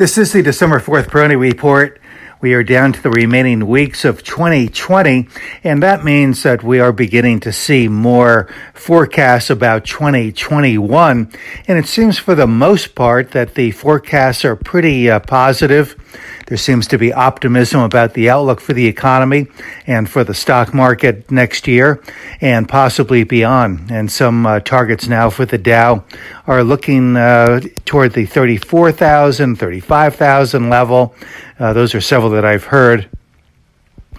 This is the December 4th Peroni Report. We are down to the remaining weeks of 2020, and that means that we are beginning to see more forecasts about 2021. And it seems for the most part that the forecasts are pretty uh, positive. There seems to be optimism about the outlook for the economy and for the stock market next year and possibly beyond. And some uh, targets now for the Dow are looking uh, toward the 34,000, 35,000 level. Uh, those are several that I've heard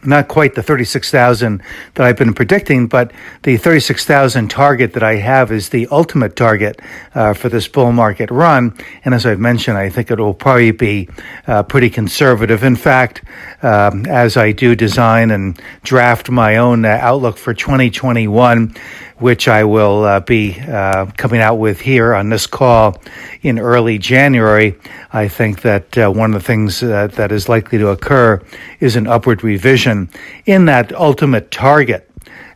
not quite the 36,000 that I've been predicting, but the 36,000 target that I have is the ultimate target uh, for this bull market run. And as I've mentioned, I think it will probably be uh, pretty conservative. In fact, um, as I do design and draft my own uh, outlook for 2021, which I will uh, be uh, coming out with here on this call in early January, I think that uh, one of the things uh, that is likely to occur is an upward revision in that ultimate target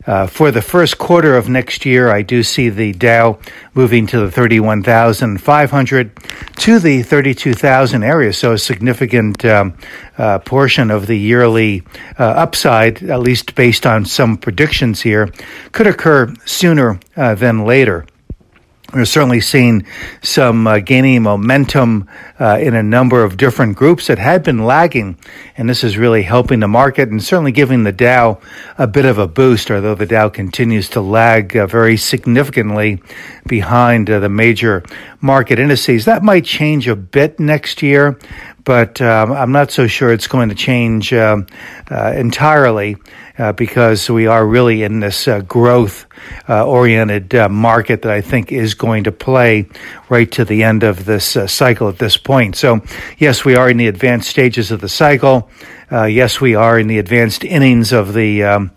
uh, for the first quarter of next year, I do see the Dow moving to the 31,500 to the 32,000 area. So a significant um, uh, portion of the yearly uh, upside, at least based on some predictions here, could occur sooner uh, than later. We're certainly seeing some uh, gaining momentum uh, in a number of different groups that had been lagging, and this is really helping the market and certainly giving the Dow a bit of a boost, although the Dow continues to lag uh, very significantly behind uh, the major market indices. That might change a bit next year, but um, I'm not so sure it's going to change um, uh, entirely uh, because we are really in this uh, growth uh, oriented uh, market that I think is going to play right to the end of this uh, cycle at this point. So, yes, we are in the advanced stages of the cycle. yes, we are in the advanced innings of the um,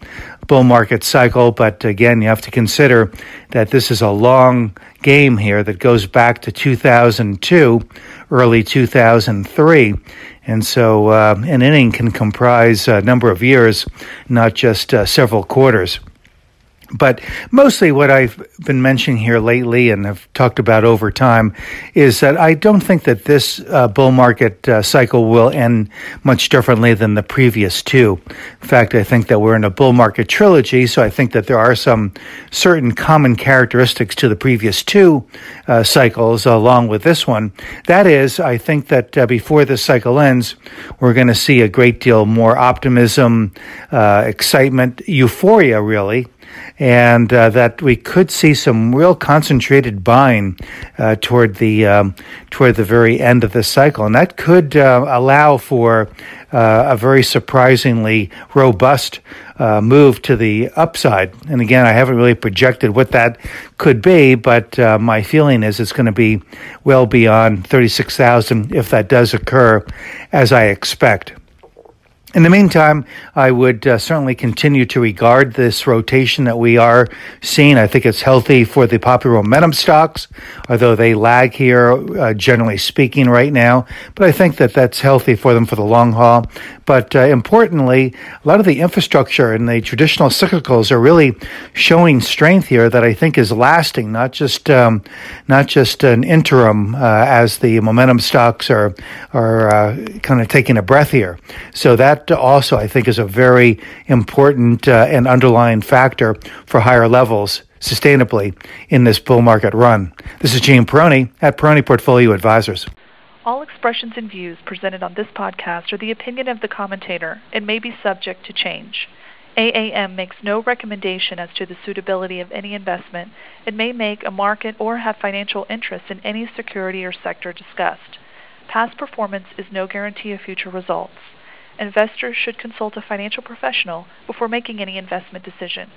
bull market cycle. But again, you have to consider that this is a long game here that goes back to 2002, early 2003. And so uh, an inning can comprise a number of years, not just uh, several quarters. But mostly what I've been mentioning here lately and have talked about over time is that I don't think that this uh, bull market uh, cycle will end much differently than the previous two. In fact, I think that we're in a bull market trilogy, so I think that there are some certain common characteristics to the previous two uh, cycles along with this one. That is, I think that uh, before this cycle ends, we're going to see a great deal more optimism, uh, excitement, euphoria, really and uh, that we could see some real concentrated buying uh, toward the um, toward the very end of the cycle, and that could uh, allow for uh, a very surprisingly robust uh, move to the upside. And again, I haven't really projected what that could be, but uh, my feeling is it's going to be well beyond thirty six thousand if that does occur, as I expect. In the meantime, I would uh, certainly continue to regard this rotation that we are seeing. I think it's healthy for the popular momentum stocks, although they lag here, uh, generally speaking, right now. But I think that that's healthy for them for the long haul. But uh, importantly, a lot of the infrastructure and the traditional cyclicals are really showing strength here that I think is lasting, not just um, not just an interim uh, as the momentum stocks are are uh, kind of taking a breath here. So that that also, I think, is a very important uh, and underlying factor for higher levels sustainably in this bull market run. This is Gene Peroni at Peroni Portfolio Advisors. All expressions and views presented on this podcast are the opinion of the commentator and may be subject to change. AAM makes no recommendation as to the suitability of any investment and may make a market or have financial interest in any security or sector discussed. Past performance is no guarantee of future results investors should consult a financial professional before making any investment decision.